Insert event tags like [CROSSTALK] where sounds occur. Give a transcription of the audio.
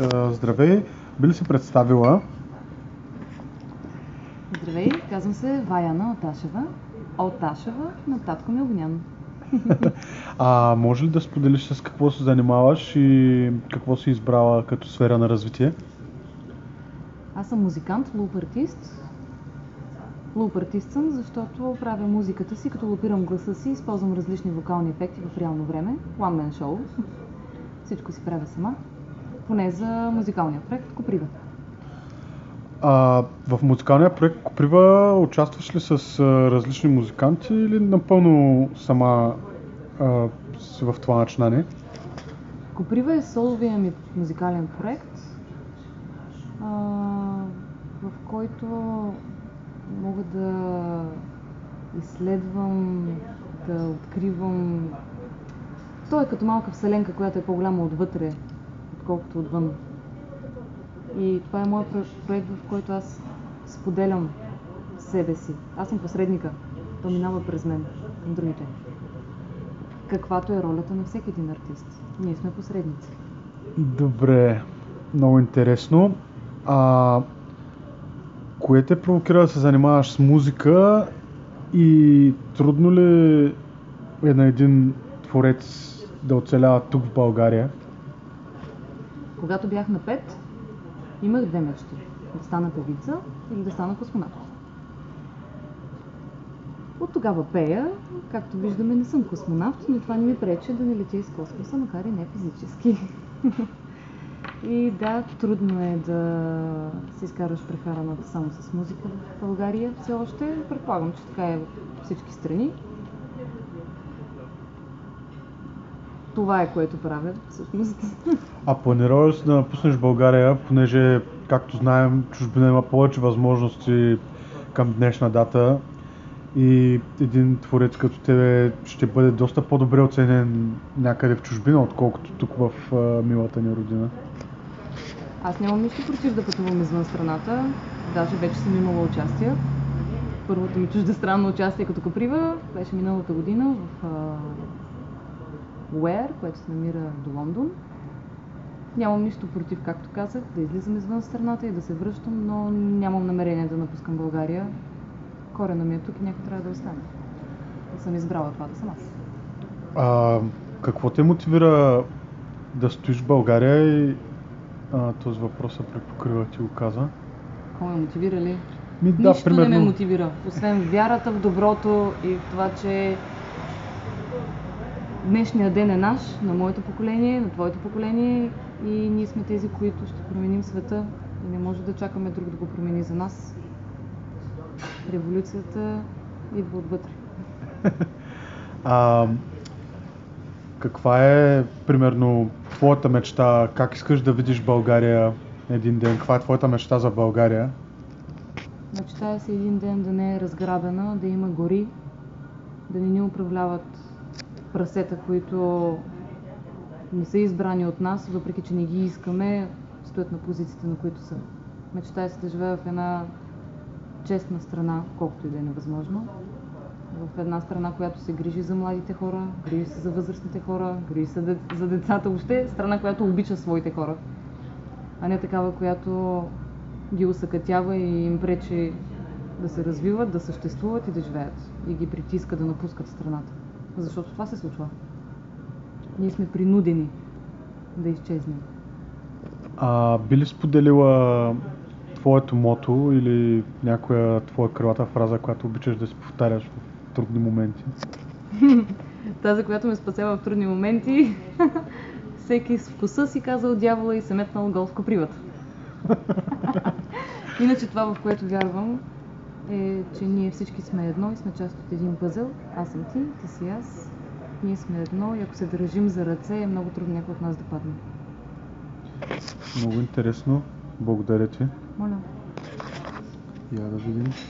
А, Здравей, би ли се представила? Здравей, казвам се Ваяна Оташева. Оташева на татко ми Огнян. [LAUGHS] А може ли да споделиш с какво се занимаваш и какво си избрала като сфера на развитие? Аз съм музикант, луп артист. Луп артист съм, защото правя музиката си, като лупирам гласа си, използвам различни вокални ефекти в реално време. One man show. Всичко си правя сама. Поне за музикалния проект Коприва. А, в музикалния проект Коприва участваш ли с а, различни музиканти или напълно сама а, си в това начинание? Коприва е соловия ми музикален проект, а, в който мога да изследвам, да откривам. Той е като малка вселенка, която е по-голяма отвътре, отколкото отвън. И това е моят про- проект, в който аз споделям себе си. Аз съм посредника. То минава през мен към другите. Каквато е ролята на всеки един артист. Ние сме посредници. Добре, много интересно. А, кое те провокира да се занимаваш с музика и трудно ли е на един творец да оцелява тук в България? Когато бях на 5, имах две мечти. Да стана певица или да стана космонавт. От тогава пея, както виждаме не съм космонавт, но това не ми пречи да не летя из космоса, макар и не физически. [LAUGHS] И да, трудно е да си изкараш прехараната само с музика в България все още. Предполагам, че така е в всички страни. Това е което правя, всъщност. А си да напуснеш България, понеже, както знаем, чужбина има повече възможности към днешна дата и един творец като тебе ще бъде доста по-добре оценен някъде в чужбина, отколкото тук в а, милата ни родина. Аз нямам нищо против да пътувам извън страната. Даже вече съм имала участие. Първото ми чуждестранно участие като Коприва беше миналата година в Уер, което се намира до Лондон. Нямам нищо против, както казах, да излизам извън страната и да се връщам, но нямам намерение да напускам България. Корена ми е тук и някой трябва да остане. И съм избрала това да съм аз. А, какво те мотивира да стоиш в България и а, този въпрос се препокрива, ти го каза. Какво ме мотивира ли? Ми, да, Нищо примерно, не ме мотивира, освен вярата в доброто и в това, че днешния ден е наш, на моето поколение, на твоето поколение и ние сме тези, които ще променим света и не може да чакаме друг да го промени за нас. Революцията идва отвътре. [LAUGHS] А, каква е, примерно, твоята мечта? Как искаш да видиш България един ден? Каква е твоята мечта за България? Мечтая се един ден да не е разграбена, да има гори, да не ни управляват прасета, които не са избрани от нас, въпреки че не ги искаме, стоят на позициите, на които са. Мечтая се да живея в една честна страна, колкото и да е невъзможно. В една страна, която се грижи за младите хора, грижи се за възрастните хора, грижи се за децата, въобще страна, която обича своите хора, а не такава, която ги усъкътява и им пречи да се развиват, да съществуват и да живеят. И ги притиска да напускат страната. Защото това се случва. Ние сме принудени да изчезнем. А, би ли споделила твоето мото или някоя твоя крилата фраза, която обичаш да си повтаряш в трудни моменти? [LAUGHS] Тази, която ме спасява в трудни моменти, [LAUGHS] всеки с вкуса си казал дявола и се метнал гол в копривата. [LAUGHS] Иначе това, в което вярвам, е, че ние всички сме едно и сме част от един пъзел. Аз съм ти, ти си аз. Ние сме едно и ако се държим за ръце, е много трудно някой от нас да падне. Много интересно. Благодаря ти. Моля. Я да видим.